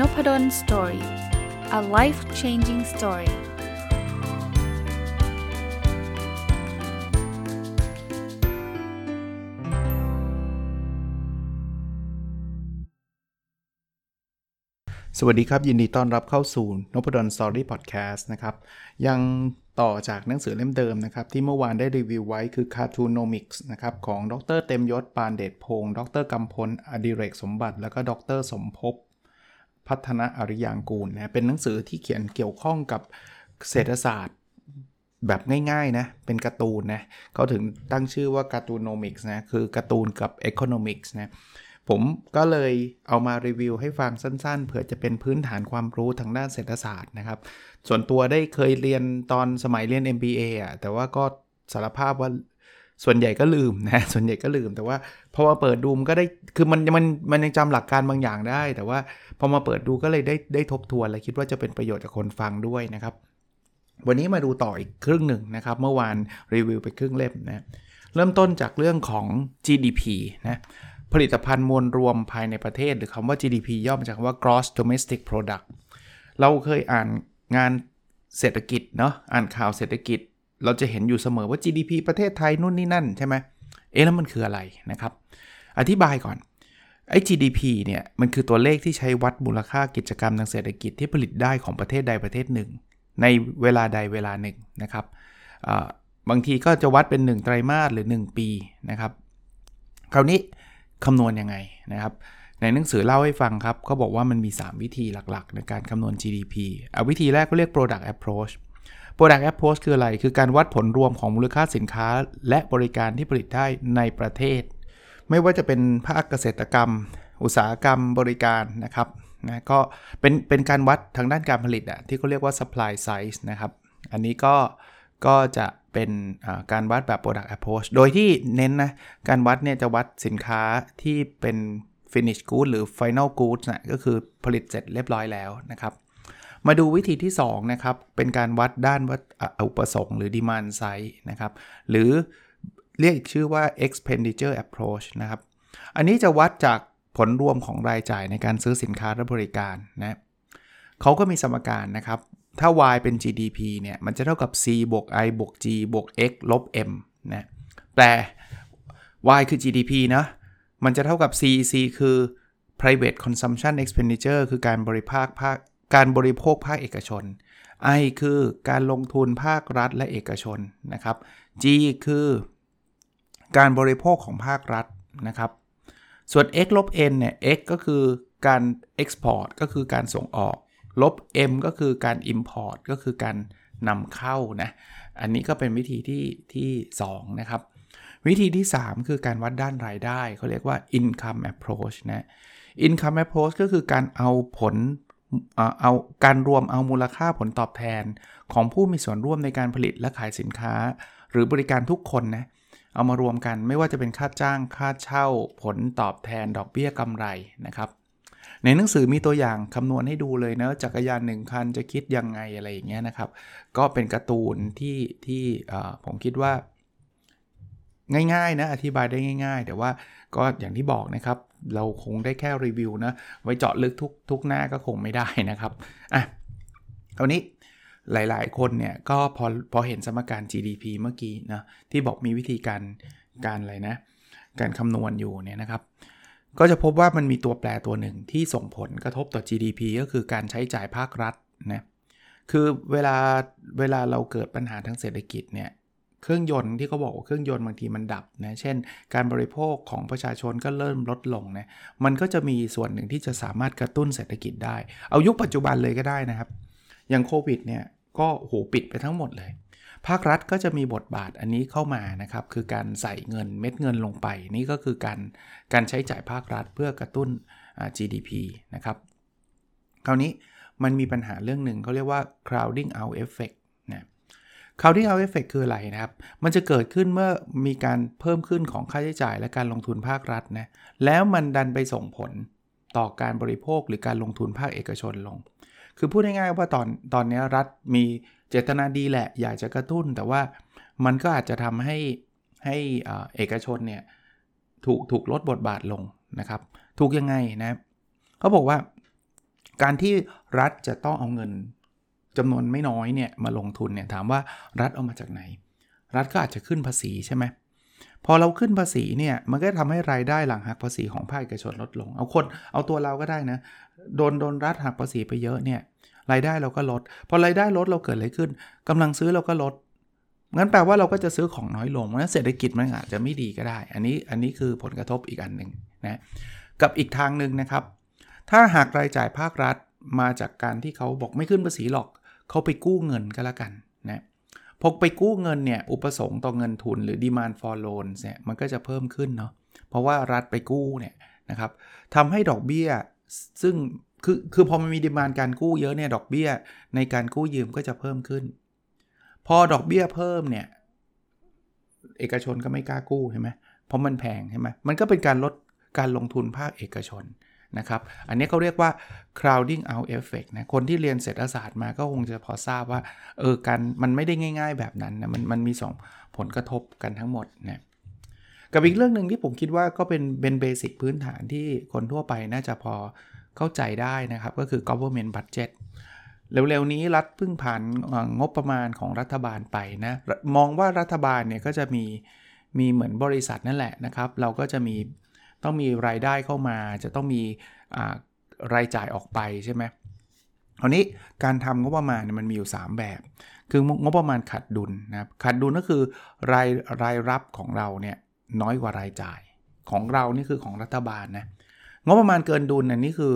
Nopadol's Story a life changing story สวัสดีครับ ยินดีต้อนรับเข้าสู่น p ด d o สตอรี่พอดแคสต์นะครับ ยังต่อจากหนังสือเล่มเดิมนะครับ ที่เมื่อวานได้รีวิวไว้คือ Cartoonomics นะครับ ของดรเต็มยศปานเดชพงศ์ดรกำพลอดิเรกสมบัติ แล้วก็ดรสมภพ พัฒนาอริยางกูลนะเป็นหนังสือที่เขียนเกี่ยวข้องกับเศรษฐศาสตร์แบบง่ายๆนะ เป็นการ์ตูนนะเขาถึงตั้งชื่อว่า Cartoonomics นะ คือการ์ตูนกับ Economics นะ ผมก็เลยเอามารีวิวให้ฟังสั้นๆ เผื่อจะเป็นพื้นฐานความรู้ทางด้านเศรษฐศาสตร์นะครับ ส่วนตัวได้เคยเรียนตอนสมัยเรียน MBA อะ แต่ว่าก็สารภาพว่า ส่วนใหญ่ก็ลืมนะส่วนใหญ่ก็ลืมแต่ว่าพอมาเปิดดูมันก็ได้คือมันมันมันยังจำหลักการบางอย่างได้ แต่ว่าพอมาเปิดดูก็เลยได้ได้ทบทวนและคิดว่าจะเป็นประโยชน์กับคนฟังด้วยนะครับ วันนี้มาดูต่ออีกครึ่งหนึ่งนะครับ เมื่อวานรีวิวไปครึ่งเล่มนะเริ่มต้นจากเรื่องของ GDP นะผลิตภัณฑ์มวลรวมภายในประเทศ หรือคำว่า GDP ย่อมาจากคำว่า Gross Domestic Product เราเคยอ่านงานเศรษฐกิจเนาะอ่านข่าวเศรษฐกิจ เราจะเห็นอยู่เสมอว่า GDP ประเทศไทยนู่นนี่นั่นใช่ไหมเอ๊ะแล้วมันคืออะไรนะครับ อธิบายก่อนไอ้ GDP เนี่ยมันคือตัวเลขที่ใช้วัดมูลค่ากิจกรรมทางเศรษฐกิจที่ผลิตได้ของประเทศใดประเทศหนึ่ง ในเวลาใดเวลาหนึ่งนะครับบางทีก็จะวัดเป็น 1 ไตรมาสหรือ 1 ปีนะครับ คราวนี้คำนวณยังไงนะครับ ในหนังสือเล่าให้ฟังครับเขาบอกว่ามันมี 3 วิธีหลักๆ ในการคำนวณ GDP เอาวิธีแรกก็เรียก product approach Product Approach คืออะไร คือการวัดผลรวมของมูลค่าสินค้า และบริการที่ผลิตได้ในประเทศ ไม่ว่าจะเป็นภาคเกษตรกรรม อุตสาหกรรมบริการนะครับนะก็เป็นเป็นการวัดทางด้านการผลิตอะที่เขาเรียกว่า supply size นะครับ อันนี้ก็ก็จะเป็นการวัดแบบ product approach โดยที่เน้นนะการวัดเนี่ยจะวัดสินค้าที่เป็น finish good หรือ final goods นะก็คือผลิตเสร็จเรียบร้อยแล้วนะครับ มาดูวิธีที่2นะครับ เป็นการวัดด้านวัดอุปสงค์หรือ demand side นะครับ หรือเรียกอีกชื่อว่า expenditure approach นะครับ อันนี้จะวัดจากผลรวมของรายจ่ายในการซื้อสินค้าและบริการนะเขาก็มีสมการนะครับ ถ้า y เป็น GDP เนี่ย มันจะเท่ากับ c บวก i บวก g บวก x ลบ m นะ แปล y คือ GDP นะ มันจะเท่ากับ c c คือ private consumption expenditure คือการบริภาคภาค การบริโภคภาคเอกชน I คือการลงทุนภาครัฐและเอกชนนะครับ G คือการบริโภคของภาครัฐนะครับ ส่วน x ลบ n เนี่ย x ก็คือการ export ก็คือการส่งออก ลบ m ก็คือการ import ก็คือการนำเข้านะ อันนี้ก็เป็นวิธีที่ที่ 2 นะครับ วิธีที่ 3 คือการวัดด้านรายได้ เขาเรียกว่า income approach นะ income approach ก็คือการเอาผล เอาการรวมเอามูลค่าผลตอบแทน ของผู้มีส่วนร่วมในการผลิตและขายสินค้า หรือบริการทุกคนนะเอามารวมกันไม่ว่าจะเป็นค่าจ้างค่าเช่า ผลตอบแทน ดอกเบี้ยกำไรนะครับ ในหนังสือมีตัวอย่างคำนวณให้ดูเลยนะจักรยานหนึ่งคันจะคิดยังไงอะไรอย่างเงี้ยนะครับ ก็เป็นการ์ตูนที่ที่ผมคิดว่า ง่ายๆนะอธิบายได้ง่าย ๆ แต่ว่าก็อย่างที่บอกนะครับ เราคงได้แค่รีวิวนะ ไว้เจาะลึกทุกทุกหน้าก็คงไม่ได้นะครับ อะคราวนี้หลาย ๆ คนเนี่ยก็พอพอเห็นสมการ GDP เมื่อกี้นะที่บอกมีวิธีการการอะไรนะ การคำนวณอยู่เนี่ยนะครับ ก็จะพบว่ามันมีตัวแปรตัวหนึ่งที่ส่งผลกระทบต่อ GDP ก็คือการใช้จ่ายภาครัฐนะคือเวลาเวลาเราเกิดปัญหาทางเศรษฐกิจเนี่ย เครื่องยนต์ที่เขาบอกว่าเครื่องยนต์บางทีมันดับนะ เช่น การบริโภคของประชาชนก็เริ่มลดลงนะ มันก็จะมีส่วนหนึ่งที่จะสามารถกระตุ้นเศรษฐกิจได้ เอายุคปัจจุบันเลยก็ได้นะครับ อย่างโควิดเนี่ยก็โหปิดไปทั้งหมดเลย ภาครัฐก็จะมีบทบาทอันนี้เข้ามานะครับ คือการใส่เงินเม็ดเงินลงไป นี่ก็คือการการใช้จ่ายภาครัฐเพื่อกระตุ้น GDP นะครับ คราวนี้มันมีปัญหาเรื่องหนึ่งเขาเรียกว่า crowding out effect นะคราวที่เอาเอฟเฟกคืออะไรนะครับ มันจะเกิดขึ้นเมื่อมีการเพิ่มขึ้นของค่าใช้จ่ายและการลงทุนภาครัฐนะ แล้วมันดันไปส่งผลต่อการบริโภคหรือการลงทุนภาคเอกชนลง คือพูดง่ายๆว่าตอนตอนนี้รัฐมีเจตนาดีแหละ อยากจะกระตุ้น แต่ว่ามันก็อาจจะทำให้ให้เอกชนเนี่ยถูกถูกลดบทบาทลงนะครับ ถูกยังไงนะเขาบอกว่าการที่รัฐจะต้องเอาเงิน จำนวนไม่น้อยเนี่ยมาลงทุนเนี่ยถามว่ารัฐเอามาจากไหน รัฐก็อาจจะขึ้นภาษีใช่ไหมพอเราขึ้นภาษีเนี่ยมันก็ทำให้รายได้หลังหักภาษีของภาคเอกชนลดลง เอาคนเอาตัวเราก็ได้นะโดนโดนรัฐหักภาษีไปเยอะเนี่ยรายได้เราก็ลด พอรายได้ลดเราเกิดอะไรขึ้นกำลังซื้อเราก็ลดงั้นแปลว่าเราก็จะซื้อของน้อยลงงั้นเศรษฐกิจมันอาจจะไม่ดีก็ได้ อันนี้อันนี้คือผลกระทบอีกอันหนึ่งนะกับอีกทางหนึ่งนะครับ ถ้าหากรายจ่ายภาครัฐมาจากการที่เขาบอกไม่ขึ้นภาษีหรอก เขาไปกู้เงินก็แล้วกันนะพกไปกู้เงินเนี่ยอุปสงค์ต่อเงินทุนหรือ demand for loans เนี่ยมันก็จะเพิ่มขึ้นเนาะเพราะว่ารัฐไปกู้เนี่ยนะครับทำให้ดอกเบี้ยซึ่งคือคือพอมันมีดีมานการกู้เยอะเนี่ยดอกเบี้ยในการกู้ยืมก็จะเพิ่มขึ้น พอดอกเบี้ยเพิ่มเนี่ยเอกชนก็ไม่กล้ากู้ใช่ไหมเพราะมันแพงใช่ไหมมันก็เป็นการลดการลงทุนภาคเอกชน นะครับ อันนี้เขาเรียกว่า crowding out effect นะ คนที่เรียนเศรษฐศาสตร์มาก็คงจะพอทราบว่า เออ การมันไม่ได้ง่าย ๆ แบบนั้นนะ มันมันมี 2 ผลกระทบกันทั้งหมดนะกับอีกเรื่องหนึ่งที่ผมคิดว่าก็เป็นเป็นเบสิกพื้นฐานที่คนทั่วไปน่าจะพอเข้าใจได้นะครับ ก็คือ government budget เร็วๆนี้รัฐเพิ่งผ่านงบประมาณของรัฐบาลไปนะ มองว่ารัฐบาลเนี่ยก็จะมีมีเหมือนบริษัทนั่นแหละนะครับ เราก็จะมี ต้องมีรายได้เข้ามา จะต้องมีรายจ่ายออกไปใช่ไหมคราวนี้การทำงบประมาณมันมีอยู่ 3 แบบ คืองบประมาณขาดดุลนะครับขาดดุลก็คือรายรายรับของเราเนี่ยน้อยกว่ารายจ่ายของเรานี่คือของรัฐบาลนะงบประมาณเกินดุลนนี้คือ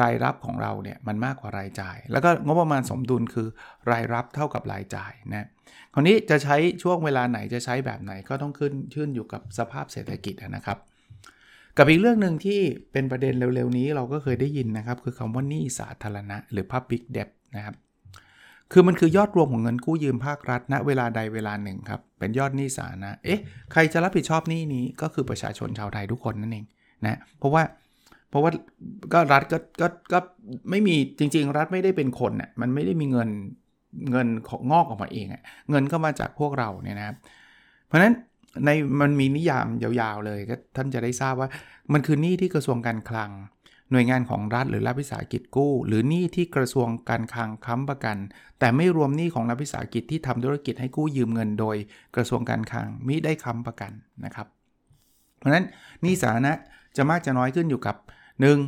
รายรับของเราเนี่ยมันมากกว่ารายจ่าย แล้วก็งบประมาณสมดุลคือรายรับเท่ากับรายจ่ายนะคราวนี้จะใช้ช่วงเวลาไหนจะใช้แบบไหนก็ต้องขึ้นชื่นอยู่กับสภาพเศรษฐกิจนะครับ กับอีกเรื่องหนึ่งที่เป็นประเด็นเร็วๆนี้เราก็เคยได้ยินนะครับ คือคำว่าหนี้สาธารณะ หรือ Public Debt นะครับคือมันคือยอดรวมของเงินกู้ยืมภาครัฐณเวลาใดเวลาหนึ่งครับ เป็นยอดหนี้สาธารณะเอ๊ะใครจะรับผิดชอบหนี้นี้ก็คือประชาชนชาวไทยทุกคนนั่นเองนะเพราะว่าเพราะว่าก็รัฐก็ก็ก็ไม่มีจริง ๆ รัฐไม่ได้เป็นคนน่ะมันไม่ได้มีเงินเงินของงอกออกมาเองอะเงินก็มาจากพวกเราเนี่ยนะครับเพราะฉะนั้น ในมันมีนิยามยาวๆเลยก็ท่านจะได้ทราบว่า มันคือหนี้ที่กระทรวงการคลัง หน่วยงานของรัฐหรือรัฐวิสาหกิจกู้ หรือหนี้ที่กระทรวงการคลังค้ำประกัน แต่ไม่รวมหนี้ของรัฐวิสาหกิจที่ทำธุรกิจให้กู้ยืมเงินโดยกระทรวงการคลังมิได้ค้ำประกันนะครับ เพราะฉะนั้นหนี้สาธารณะจะมากจะน้อยขึ้นอยู่กับ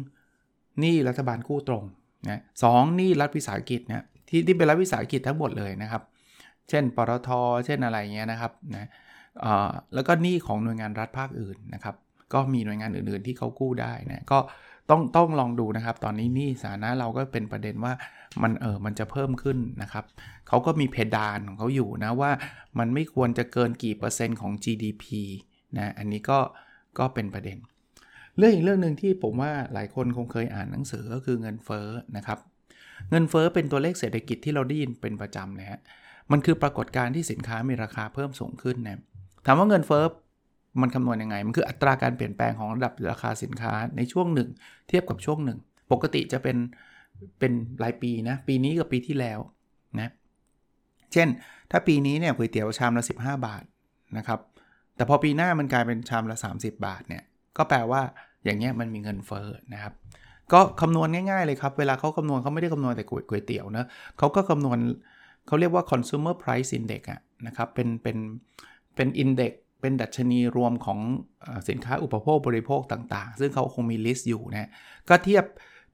1. หนี้รัฐบาลกู้ตรงนะสองหนี้รัฐวิสาหกิจเนี่ยที่ที่เป็นรัฐวิสาหกิจทั้งหมดเลยนะครับ เช่น ปตทเช่นอะไรเงี้ยนะครับนะ แล้วก็หนี้ของหน่วยงานรัฐภาคอื่นนะครับ ก็มีหน่วยงานอื่นๆที่เขากู้ได้นะก็ต้องต้องลองดูนะครับ ตอนนี้หนี้สาธารณะเราก็เป็นประเด็นว่ามันเออมันจะเพิ่มขึ้นนะครับเขาก็มีเพดานของเขาอยู่นะว่ามันไม่ควรจะเกินกี่เปอร์เซ็นต์ของ GDP นะอันนี้ก็ก็เป็นประเด็น เรื่องอีกเรื่องหนึ่งที่ผมว่าหลายคนคงเคยอ่านหนังสือก็คือเงินเฟ้อนะครับ เงินเฟ้อเป็นตัวเลขเศรษฐกิจที่เราได้ยินเป็นประจำนะฮะมันคือปรากฏการณ์ที่สินค้ามีราคาเพิ่มสูงขึ้นนะ ถามว่าเงินเฟ้อมันคำนวณยังไง มันคืออัตราการเปลี่ยนแปลงของระดับราคาสินค้าในช่วงหนึ่ง เทียบกับช่วงหนึ่ง ปกติจะเป็นเป็นรายปีนะ ปีนี้กับปีที่แล้วนะเช่น ถ้าปีนี้เนี่ยก๋วยเตี๋ยวชามละ 15 บาทนะครับ แต่พอปีหน้ามันกลายเป็นชามละ 30 บาทเนี่ย ก็แปลว่าอย่างเงี้ยมันมีเงินเฟ้อนะครับ ก็คำนวณง่ายๆเลยครับ เวลาเขาคำนวณเขาไม่ได้คำนวณแต่ก๋วยเตี๋ยวนะเขาก็คำนวณเขาเรียกว่า consumer price index อะนะครับ เป็นเป็นเป็นอินเด็กเป็นดัชนีรวมของสินค้าอุปโภคบริโภคต่าง ๆ ซึ่งเขาคงมีลิสต์อยู่นะก็เทียบ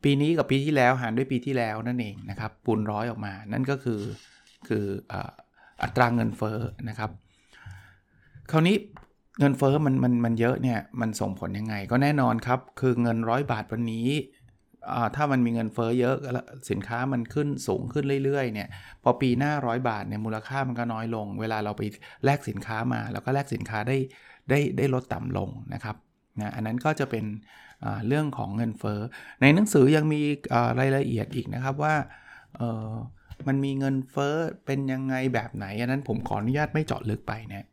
ปีนี้กับปีที่แล้วหารด้วยปีที่แล้วนั่นเองนะครับปูนร้อยออกมา นั่นก็คือคืออัตราเงินเฟ้อนะครับ คราวนี้เงินเฟ้อมันมันมันเยอะเนี่ยมันส่งผลยังไง ก็แน่นอนครับ คือเงินร้อยบาทวันนี้ ถ้ามันมีเงินเฟ้อเยอะสินค้ามันขึ้นสูงขึ้นเรื่อยๆเนี่ยพอปีหน้าร้อยบาทเนี่ยมูลค่ามันก็น้อยลง เวลาเราไปแลกสินค้ามา แล้วก็แลกสินค้าได้ได้ได้ลดต่ำลงนะครับนะอันนั้นก็จะเป็นเรื่องของเงินเฟ้อในหนังสือยังมีรายละเอียดอีกนะครับว่ามันมีเงินเฟ้อเป็นยังไงแบบไหนอันนั้นผมขออนุญาตไม่เจาะลึกไปนะ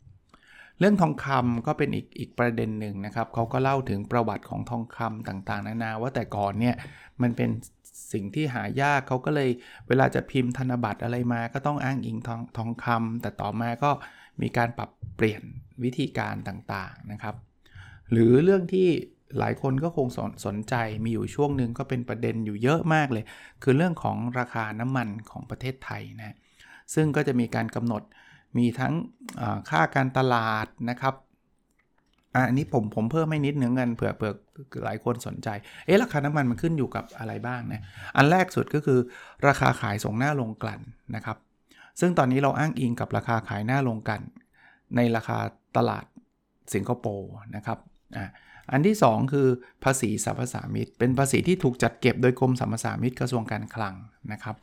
เรื่องทองคำก็เป็นอีกอีกประเด็นหนึ่งนะครับเขาก็เล่าถึงประวัติของทองคำต่างๆ นานาว่าแต่ก่อนเนี่ยมันเป็นสิ่งที่หายากเขาก็เลยเวลาจะพิมพ์ธนบัตรอะไรมาก็ต้องอ้างอิงทองทองคำแต่ต่อมาก็มีการปรับเปลี่ยนวิธีการต่างๆนะครับ หรือเรื่องที่หลายคนก็คงสนสนใจมีอยู่ช่วงหนึ่งก็เป็นประเด็นอยู่เยอะมากเลย คือเรื่องของราคาน้ำมันของประเทศไทยนะซึ่งก็จะมีการกำหนด มีทั้งค่าการตลาดนะครับอันนี้ผมผมเพิ่มให้นิดนึงเงินเผื่อเผื่อหลายคนสนใจ เอ๊ะราคาน้ำมันมันขึ้นอยู่กับอะไรบ้างนะอันแรกสุดก็คือราคาขายส่งหน้าลงกลั่นนะครับ ซึ่งตอนนี้เราอ้างอิงกับราคาขายหน้าลงกลั่นในราคาตลาดสิงคโปร์นะครับอ่าอันที่ 2 คือภาษีสรรพสามิตเป็นภาษีที่ถูกจัดเก็บโดยกรมสรรพสามิตกระทรวงการคลังนะครับ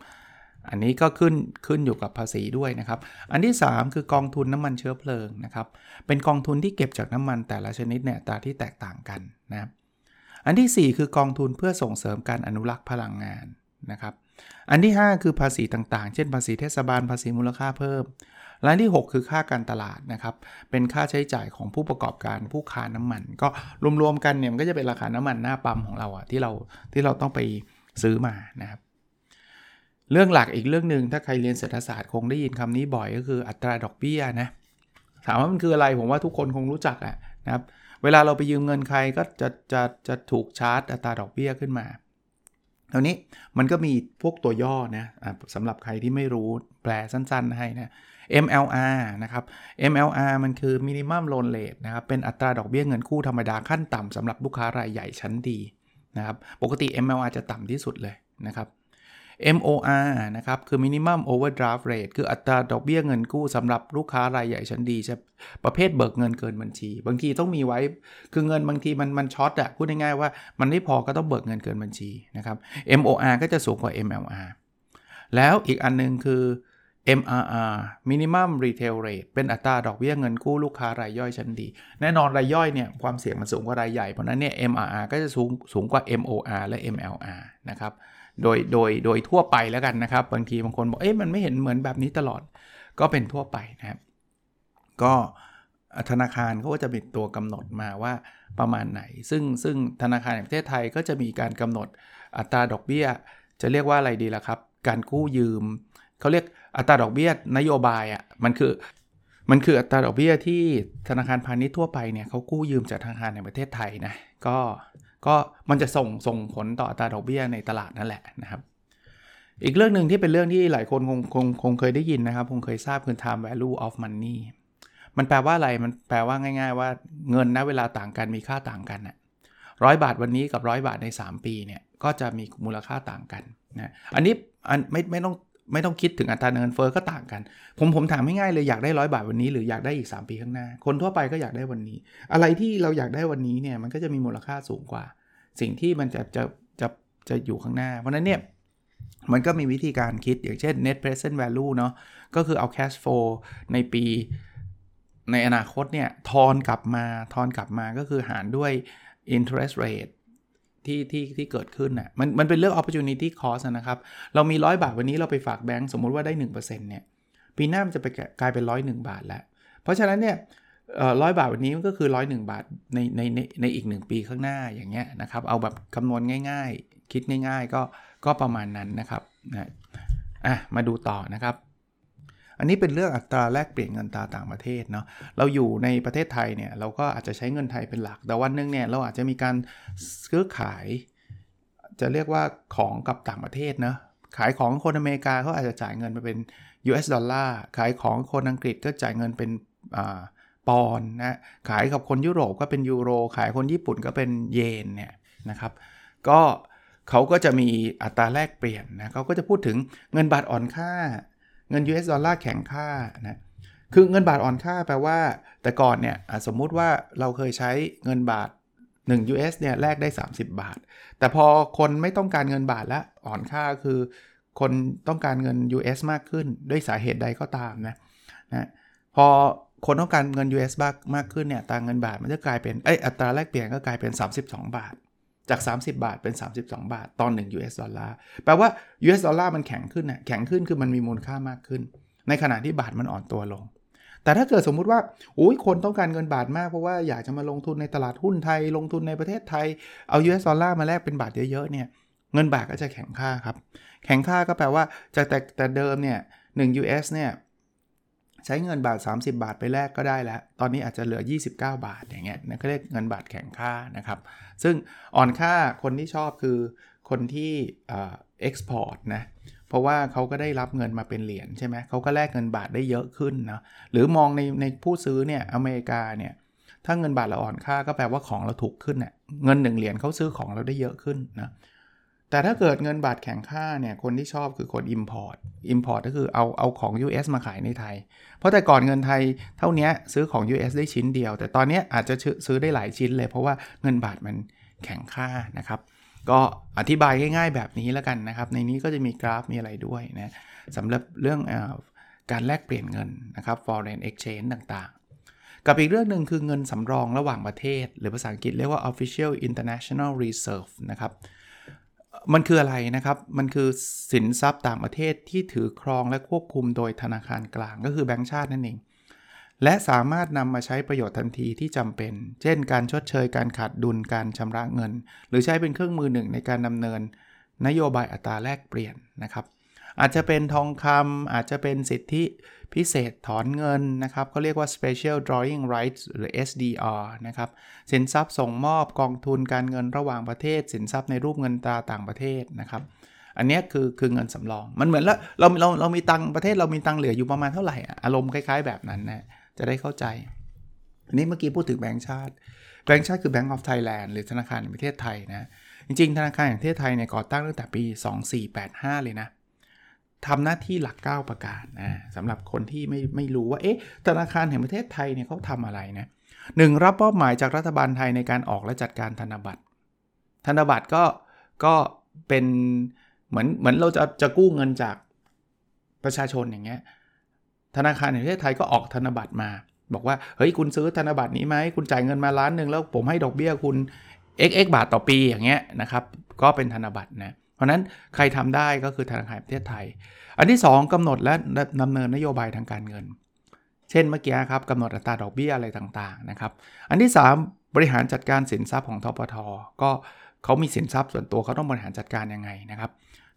อันนี้ก็ขึ้นขึ้นอยู่กับภาษีด้วยนะครับ อันที่ 3 คือกองทุนน้ำมันเชื้อเพลิงนะครับ เป็นกองทุนที่เก็บจากน้ำมันแต่ละชนิดเนี่ยตาที่แตกต่างกันนะครับ อันที่ 4 คือกองทุนเพื่อส่งเสริมการอนุรักษ์พลังงานนะครับ อันที่ 5 คือภาษีต่างๆ เช่นภาษีเทศบาลภาษีมูลค่าเพิ่มและที่ 6 คือค่าการตลาดนะครับ เป็นค่าใช้จ่ายของผู้ประกอบการผู้ค้าน้ำมัน ก็รวมๆกันเนี่ยมันก็จะเป็นราคาน้ำมันหน้าปั๊มของเราอะที่เราที่เราต้องไปซื้อมานะครับ เรื่องหลักอีกเรื่องหนึ่งถ้าใครเรียนเศรษฐศาสตร์คงได้ยินคำนี้บ่อยก็คืออัตราดอกเบี้ยนะถามว่ามันคืออะไรผมว่าทุกคนคงรู้จักอะนะครับเวลาเราไปยืมเงินใครก็จะจะจะถูกชาร์จอัตราดอกเบี้ยขึ้นมาครานี้มันก็มีพวกตัวย่อนะสำหรับใครที่ไม่รู้แปลสั้นๆให้นะ MLR นะครับ MLR มันคือ minimum loan rate นะครับเป็นอัตราดอกเบี้ยเงินกู้ธรรมดาขั้นต่ำสำหรับลูกค้ารายใหญ่ชั้นดีนะครับปกติ MLR จะต่ำที่สุดเลยนะครับ MOR นะครับ คือ minimum overdraft rate คืออัตราดอกเบี้ยเงินกู้สำหรับลูกค้ารายใหญ่ชั้นดีใช่ประเภทเบิกเงินเกินบัญชี บางทีต้องมีไว้ คือเงินบางทีมันมันช็อตอะพูดง่ายๆว่ามันไม่พอก็ต้องเบิกเงินเกินบัญชีนะครับ MOR ก็จะสูงกว่า MLR แล้วอีกอันนึงคือ MRR minimum retail rate เป็นอัตราดอกเบี้ยเงินกู้ลูกค้ารายย่อยชั้นดี แน่นอนรายย่อยเนี่ยความเสี่ยงมันสูงกว่ารายใหญ่ เพราะนั้นเนี่ย MRR ก็จะสูงสูงกว่า MOR และ MLR นะครับ โดยโดยโดยทั่วไปแล้วกันนะครับ บางทีบางคนบอกเอ๊ะมันไม่เห็นเหมือนแบบนี้ตลอดก็เป็นทั่วไปนะครับ ก็ธนาคารเขาก็จะมีตัวกำหนดมาว่าประมาณไหน ซึ่งซึ่งธนาคารในประเทศไทยก็จะมีการกำหนดอัตราดอกเบี้ย จะเรียกว่าอะไรดีล่ะครับ การกู้ยืมเขาเรียกอัตราดอกเบี้ยนโยบายอะ่ะมันคือมันคืออัตราดอกเบี้ยที่ธนาคารพาณิชย์ทั่วไปเนี่ยเขากู้ยืมจากธนาคารในประเทศไทยนะก็ ก็มันจะส่งส่งผลต่ออัตราดอกเบี้ยในตลาดนั่นแหละนะครับ อีกเรื่องหนึ่งที่เป็นเรื่องที่หลายคนคงคงคงเคยได้ยินนะครับ คงเคยทราบคือ time value of money มันแปลว่าอะไร มันแปลว่าง่าย ๆ ว่าเงินณเวลาต่างกันมีค่าต่างกันนะร้อยบาทวันนี้กับร้อยบาทใน 3 ปีเนี่ยก็จะมีมูลค่าต่างกันนะ อันนี้อันไม่ไม่ต้อง ไม่ต้องคิดถึงอัตราเงินเฟอ้อก็ต่างกัน ผมผมถามง่ายๆเลยอยากได้ร้อยบาทวันนี้หรืออยากได้อีก 3 ปีข้างหน้า คนทั่วไปก็อยากได้วันนี้ อะไรที่เราอยากได้วันนี้เนี่ยมันก็จะมีมูลค่าสูงกว่า สิ่งที่มันจะจะจะจะอยู่ข้างหน้า เพราะนั้นเนี่ยมันก็มีวิธีการคิดอย่างเช่น net present value เนาะก็คือเอา cash flow ในปีในอนาคตเนี่ยทอนกลับมาทอนกลับมาก็คือหารด้วย interest rate ที่ที่ที่เกิดขึ้นน่ะมันมันเป็นเรื่อง opportunity cost นะครับ เรามี100บาทวันนี้เราไปฝากแบงก์สมมุติว่าได้ 1%เนี่ยปีหน้ามันจะไปกลายเป็น101บาทแล้ว เพราะฉะนั้นเนี่ยร้อยบาทวันนี้มันก็คือร้อยหนึ่งบาทในในในในอีก 1 ปีข้างหน้าอย่างเงี้ยนะครับ เอาแบบคำนวณง่าย ๆ คิดง่าย ๆ ก็ก็ประมาณนั้นนะครับนะอะมาดูต่อนะครับ อันนี้เป็นเรื่องอัตราแลกเปลี่ยนเงินตาต่างประเทศเนาะเราอยู่ในประเทศไทยเนี่ยเราก็อาจจะใช้เงินไทยเป็นหลัก แต่วันนึงเนี่ยเราอาจจะมีการซื้อขาย จะเรียกว่าของกับต่างประเทศเนาะขายของคนอเมริกาเขาอาจจะจ่ายเงินไปเป็น US ดอลลาร์ขายของคนอังกฤษก็จ่ายเงินเป็นอ่าปอนนะขายกับคนยุโรปก็เป็นยูโร ขายคนญี่ปุ่นก็เป็นเยนเนี่ยนะครับ ก็เขาก็จะมีอัตราแลกเปลี่ยนนะเขาก็จะพูดถึงเงินบาทอ่อนค่า เงิน US ดอลลาร์แข็งค่านะคือเงินบาทอ่อนค่าแปลว่า แต่ก่อนเนี่ยสมมุติว่าเราเคยใช้เงินบาท 1 US เนี่ยแลกได้ 30 บาท แต่พอคนไม่ต้องการเงินบาทแล้วอ่อนค่าคือ คนต้องการเงิน US มากขึ้น ด้วยสาเหตุใดก็ตามนะนะพอคนต้องการเงิน US มากมากขึ้นเนี่ยตางเงินบาทมันจะกลายเป็นเอ้อัตราแลกเปลี่ยนก็กลายเป็น 32 บาท จาก 30 บาทเป็น 32 บาทตอน1 US ดอลลาร์แปลว่า US ดอลลาร์มันแข็งขึ้นน่ะแข็งขึ้นคือมันมีมูลค่ามากขึ้น ในขณะที่บาทมันอ่อนตัวลง แต่ถ้าเกิดสมมุติว่าโอ้ยคนต้องการเงินบาทมากเพราะว่าอยากจะมาลงทุนในตลาดหุ้นไทย ลงทุนในประเทศไทยเอา US ดอลลาร์มาแลกเป็นบาทเยอะๆเนี่ยเงินบาทก็จะแข็งค่าครับ แข็งค่าก็แปลว่าจากแต่แต่เดิมเนี่ย1 US เนี่ย ใช้เงินบาท 30 บาทไปแลกก็ได้แล้ว ตอนนี้อาจจะเหลือ 29 บาทอย่างเงี้ยนะก็เรียกเงินบาทแข็งค่านะครับ ซึ่งอ่อนค่าคนที่ชอบคือคนที่ export นะ เพราะว่าเขาก็ได้รับเงินมาเป็นเหรียญใช่ไหมเขาก็แลกเงินบาทได้เยอะขึ้นนะหรือมองในในผู้ซื้อเนี่ยอเมริกาเนี่ยถ้าเงินบาทเราอ่อนค่าก็แปลว่าของเราถูกขึ้นเน่ยเงิน1เหรียญเขาซื้อของเราได้เยอะขึ้นนะ แต่ถ้าเกิดเงินบาทแข็งค่าเนี่ยคนที่ชอบคือคน Import Import ก็คือเอาเอาของ US มาขายในไทย เพราะแต่ก่อนเงินไทยเท่านี้ซื้อของ US ได้ชิ้นเดียว แต่ตอนนี้อาจจะซื้อได้หลายชิ้นเลยเพราะว่าเงินบาทมันแข็งค่านะครับ ก็อธิบายง่ายๆแบบนี้แล้วกันนะครับ ในนี้ก็จะมีกราฟมีอะไรด้วยนะสำหรับเรื่องอการแลกเปลี่ยนเงินนะครับ foreign exchange ต่างๆ กับอีกเรื่องหนึ่งคือเงินสำรองระหว่างประเทศ หรือภาษาอังกฤษเรียกว่า official international reserve นะครับ มันคืออะไรนะครับ มันคือสินทรัพย์ต่างประเทศที่ถือครองและควบคุมโดยธนาคารกลางก็คือแบงก์ชาตินั่นเอง และสามารถนำมาใช้ประโยชน์ทันทีที่จำเป็น เช่น การชดเชยการขาดดุลการชำระเงิน หรือใช้เป็นเครื่องมือหนึ่งในการดำเนิน นโยบายอัตราแลกเปลี่ยนนะครับ อาจจะเป็นทองคำอาจจะเป็นสิทธิพิเศษถอนเงินนะครับเขาเรียกว่า special drawing rights หรือ SDR นะครับ สินทรัพย์ส่งมอบกองทุนการเงินระหว่างประเทศ สินทรัพย์ในรูปเงินตราต่างประเทศนะครับ อันนี้คือคือเงินสำรอง มันเหมือนแล้วเราเราเรามีตังประเทศเรามีตังเหลืออยู่ประมาณเท่าไหร่อารมณ์คล้ายๆ แบบนั้นนะจะได้เข้าใจอันนี้เมื่อกี้พูดถึงแบงก์ชาติ แบงก์ชาติคือ Bank of Thailand หรือธนาคารแห่งประเทศไทยนะ จริงๆ ธนาคารแห่งประเทศไทยเนี่ยก่อตั้งตั้งแต่ปี 2485 เลยนะ ทำหน้าที่หลัก 9 ประการนะสำหรับคนที่ไม่ไม่รู้ว่าเอ๊ะธนาคารแห่งประเทศไทยเนี่ยเขาทำอะไรนะหนึ่งรับมอบหมายจากรัฐบาลไทยในการออกและจัดการธนบัตร ธนบัตรก็ก็เป็นเหมือนเหมือนเราจะจะกู้เงินจากประชาชนอย่างเงี้ยธนาคารแห่งประเทศไทยก็ออกธนบัตรมา บอกว่าเฮ้ยคุณซื้อธนบัตรนี้ไหมคุณจ่ายเงินมาล้านหนึ่งแล้วผมให้ดอกเบี้ยคุณ xx บาทต่อปีอย่างเงี้ยนะครับก็เป็นธนบัตรนะ เพราะนั้นใครทำได้ก็คือธนาคารประเทศไทย อันที่ 2กำหนดและดำเนินนโยบายทางการเงิน เช่นเมื่อกี้ครับกำหนดอัตราดอกเบี้ยอะไรต่างๆนะครับ อันที่ 3 บริหารจัดการสินทรัพย์ของทปทก็เขามีสินทรัพย์ส่วนตัวเขาต้องบริหารจัดการยังไงนะครับ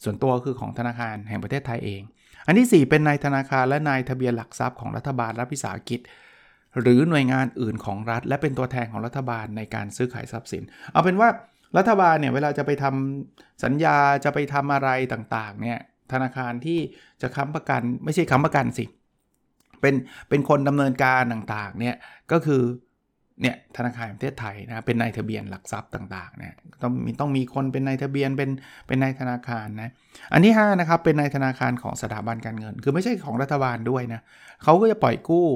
ส่วนตัวคือของธนาคารแห่งประเทศไทยเอง อันที่ 4 เป็นนายธนาคารและนายทะเบียนหลักทรัพย์ของรัฐบาลรัฐวิสาหกิจ หรือหน่วยงานอื่นของรัฐ และเป็นตัวแทนของรัฐบาลในการซื้อขายทรัพย์สิน เอาเป็นว่า รัฐบาลเนี่ยเวลาจะไปทำสัญญาจะไปทำอะไรต่างๆเนี่ยธนาคารที่จะค้ำประกันไม่ใช่ค้ำประกันสิ เป็นเป็นคนดำเนินการต่างๆเนี่ยก็คือเนี่ยธนาคารประเทศไทยนะเป็นนายทะเบียนหลักทรัพย์ต่างๆเนี่ยต้องมีต้องมีคนเป็นนายทะเบียนเป็นเป็นนายธนาคารนะอันที่5นะครับเป็นนายธนาคารของสถาบันการเงิน คือไม่ใช่ของรัฐบาลด้วยนะเขาก็จะปล่อยกู้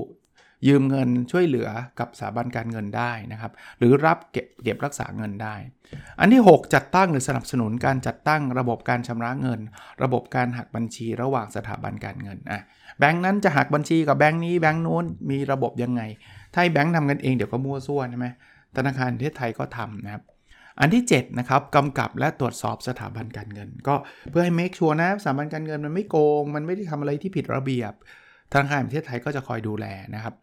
ยืมเงินช่วยเหลือกับสถาบันการเงินได้นะครับ หรือรับเก็บเก็บรักษาเงินได้ อันที่ 6 จัดตั้งหรือสนับสนุนการจัดตั้งระบบการชำระเงิน ระบบการหักบัญชีระหว่างสถาบันการเงินอะแบงค์นั้นจะหักบัญชีกับแบงค์นี้แบงค์นู้นมีระบบยังไง ถ้าแบงค์ทำกันเองเดี๋ยวก็มั่วซั่วใช่ไหมธนาคารประเทศไทยก็ทำนะครับอันที่7นะครับกำกับและตรวจสอบสถาบันการเงิน ก็เพื่อให้ make sure นะสถาบันการเงินมันไม่โกง มันไม่ได้ทำอะไรที่ผิดระเบียบธนาคารประเทศไทยก็จะคอยดูแลนะครับ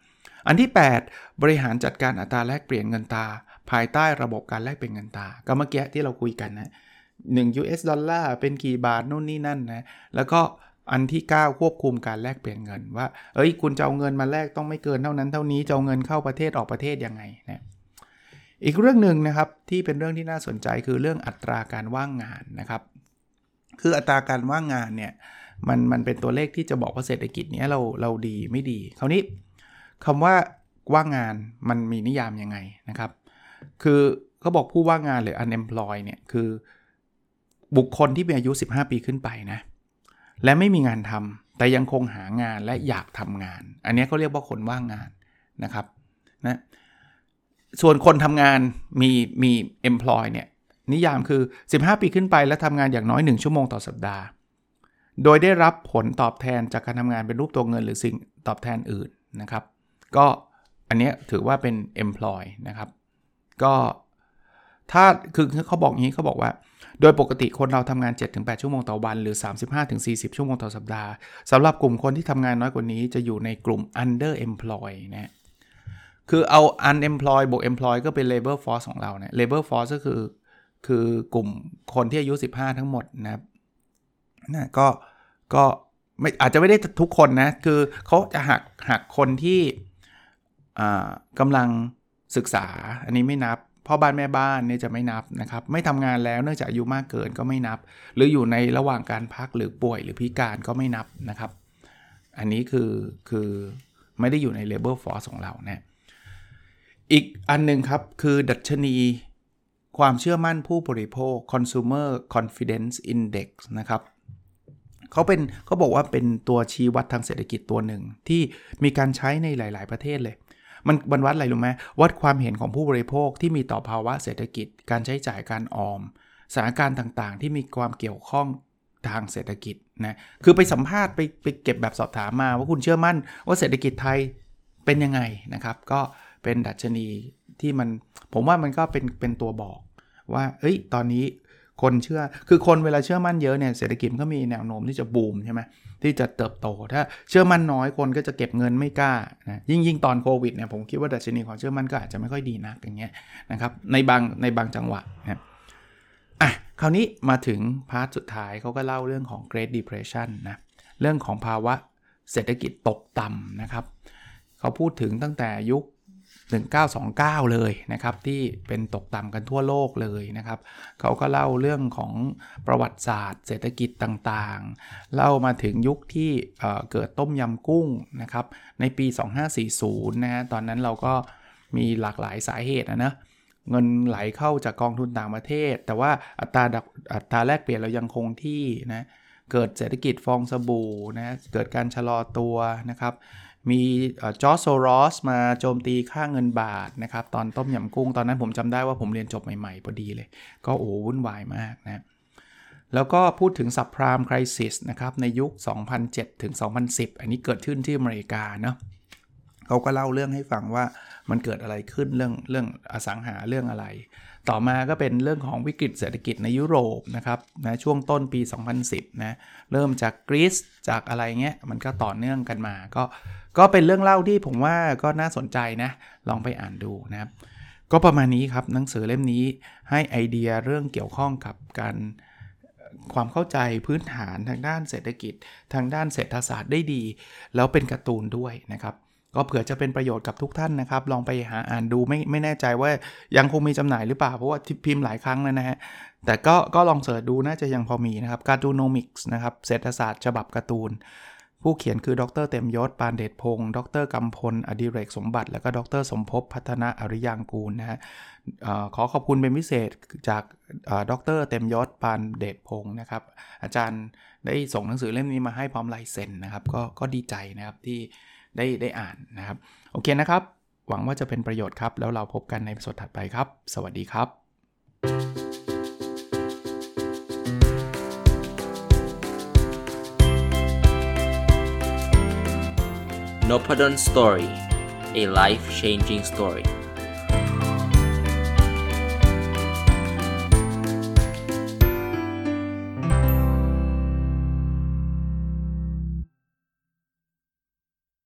อันที่ 8 บริหารจัดการอัตราแลกเปลี่ยนเงินตา ภายใต้ระบบการแลกเปลี่ยนเงินตา ก็เมื่อกี้ที่เราคุยกันนะ1 US ดอลลาร์เป็นกี่บาทนู่นนี่นั่นนะ แล้วก็อันที่ 9 ควบคุมการแลกเปลี่ยนเงินว่า เอ้ย คุณจะเอาเงินมาแลกต้องไม่เกินเท่านั้นเท่านี้ จะเอาเงินเข้าประเทศออกประเทศยังไงนะอีกเรื่องหนึ่งนะครับที่เป็นเรื่องที่น่าสนใจคือเรื่องอัตราการว่างงานนะครับ คืออัตราการว่างงานเนี่ยมันมันเป็นตัวเลขที่จะบอกว่าเศรษฐกิจนี้เราเราดีไม่ดี คราวนี้ คำว่าว่างงานมันมีนิยามยังไงนะครับ คือเขาบอกผู้ว่างงานหรือ unemployed เนี่ยคือบุคคลที่มีอายุ 15 ปีขึ้นไปนะ และไม่มีงานทำแต่ยังคงหางานและอยากทำงาน อันนี้เขาเรียกว่าคนว่างงานนะครับนะส่วนคนทำงานมีมี employ เนี่ยนิยามคือ 15 ปีขึ้นไปและทำงานอย่างน้อย 1 ชั่วโมงต่อสัปดาห์ โดยได้รับผลตอบแทนจากการทำงานเป็นรูปตัวเงินหรือสิ่งตอบแทนอื่นนะครับ ก็อันนี้ถือว่าเป็น employ นะครับ ก็ถ้าคือเขาบอกงี้เขาบอกว่า โดยปกติคนเราทำงาน 7-8 ชั่วโมงต่อวัน หรือ 35-40 ชั่วโมงต่อสัปดาห์สำหรับกลุ่มคนที่ทำงานน้อยกว่านี้จะอยู่ในกลุ่ม under employ นะคือเอา unemploy บวก employ ก็เป็น labor force ของเราเนี่ย labor force ก็คือคือกลุ่มคนที่อายุ 15 ทั้งหมดนะครับนะก็ก็ไม่อาจจะไม่ได้ทุกคนนะ คือเขาจะหักหักคนที่ กำลังศึกษาอันนี้ไม่นับพ่อบ้านแม่บ้านเนี่ยจะไม่นับนะครับ ไม่ทำงานแล้วเนื่องจากอายุมากเกินก็ไม่นับ หรืออยู่ในระหว่างการพักหรือป่วยหรือพิการก็ไม่นับนะครับ อันนี้คือคือไม่ได้อยู่ใน labor force ของเรานะอีกอันหนึ่งครับ คือดัชนีความเชื่อมั่นผู้บริโภค consumer confidence index นะครับเขาเป็นเขาบอกว่าเป็นตัวชี้วัดทางเศรษฐกิจตัวหนึ่งที่มีการใช้ในหลาย ๆ ประเทศเลย มันบรรวัดอะไรรู้ไหมวัดความเห็นของผู้บริโภคที่มีต่อภาวะเศรษฐกิจ การใช้จ่ายการออมสถานการณ์ต่างๆ ที่มีความเกี่ยวข้องทางเศรษฐกิจนะคือไปสัมภาษณ์ไปไปเก็บแบบสอบถามมา ว่าคุณเชื่อมั่นว่าเศรษฐกิจไทยเป็นยังไงนะครับ ก็เป็นดัชนีที่มันผมว่ามันก็เป็นเป็นตัวบอกว่า เอ้ย ตอนนี้ คนเชื่อ คือคนเวลาเชื่อมั่นเยอะเนี่ยเศรษฐกิจก็มีแนวโน้มที่จะบูมใช่ไหมที่จะเติบโต ถ้าเชื่อมั่นน้อยคนก็จะเก็บเงินไม่กล้านะยิ่งยิ่งตอนโควิดเนี่ยผมคิดว่าดัชนีของเชื่อมั่นก็อาจจะไม่ค่อยดีนักอย่างเงี้ยนะครับในบางในบางจังหวะนะอะคราวนี้มาถึงพาร์ทสุดท้ายเขาก็เล่าเรื่องของ Great Depression นะเรื่องของภาวะเศรษฐกิจตกต่ำนะครับเขาพูดถึงตั้งแต่ยุค 1929 เลยนะครับ ที่เป็นตกต่ำกันทั่วโลกเลยนะครับ เขาก็เล่าเรื่องของประวัติศาสตร์ เศรษฐกิจต่างๆ เล่ามาถึงยุคที่เกิดต้มยำกุ้งนะครับ ในปี 2540 นะฮะตอนนั้นเราก็มีหลากหลายสาเหตุนะนะเงินไหลเข้าจากกองทุนต่างประเทศ แต่ว่าอัตราอัตราแลกเปลี่ยนเรายังคงที่นะเกิดเศรษฐกิจฟองสบู่นะเกิดการชะลอตัวนะครับ มีจอร์โซรอสมาโจมตีค่าเงินบาทนะครับ ตอนต้มยำกุ้ง ตอนนั้นผมจำได้ว่าผมเรียนจบใหม่ๆ พอดีเลย ก็โอ้วุ่นวายมากนะแล้วก็พูดถึงซับพรามคริสิสนะครับ ในยุค 2007 ถึง 2010 อันนี้เกิดขึ้นที่อเมริกาเนาะเขาก็เล่าเรื่องให้ฟังว่า มันเกิดอะไรขึ้นเรื่องเรื่องอสังหาเรื่องอะไร ต่อมาก็เป็นเรื่องของวิกฤตเศรษฐกิจในยุโรปนะครับนะช่วงต้นปี 2010นะเริ่มจากกรีซจากอะไรเงี้ยมันก็ต่อเนื่องกันมา ก็ก็เป็นเรื่องเล่าที่ผมว่าก็น่าสนใจนะลองไปอ่านดูนะครับก็ประมาณนี้ครับหนังสือเล่มนี้ให้ไอเดียเรื่องเกี่ยวข้องกับการความเข้าใจพื้นฐานทางด้านเศรษฐกิจ ทางด้านเศรษฐศาสตร์ได้ดี แล้วเป็นการ์ตูนด้วยนะครับ ก็เผื่อจะเป็นประโยชน์กับทุกท่านนะครับ ลองไปหาอ่านดูไม่ไม่แน่ใจว่ายังคงมีจำหน่ายหรือเปล่า เพราะว่าพิมพ์หลายครั้งแล้วนะฮะ แต่ก็ก็ลอง search ดูน่าจะยังพอมีนะครับ Cartoonomics นะครับเศรษฐศาสตร์ฉบับการ์ตูน ผู้เขียนคือดรเต็มยศ ปานเดชพงศ์ดรกำพล อดิเรกสมบัติ และก็ดรสมภพพัฒนาอริยางกูลนะฮะขอขอบคุณเป็นพิเศษจากดรเต็มยศ ปานเดชพงศ์นะครับ อาจารย์ได้ส่งหนังสือเล่มนี้มาให้พร้อมลายเซ็นนะครับ ก็ก็ดีใจนะครับที่ ได้ได้อ่านนะครับ โอเคนะครับ หวังว่าจะเป็นประโยชน์ครับ แล้วเราพบกันในสดถัดไปครับ สวัสดีครับ n o p a d o n Story a life changing story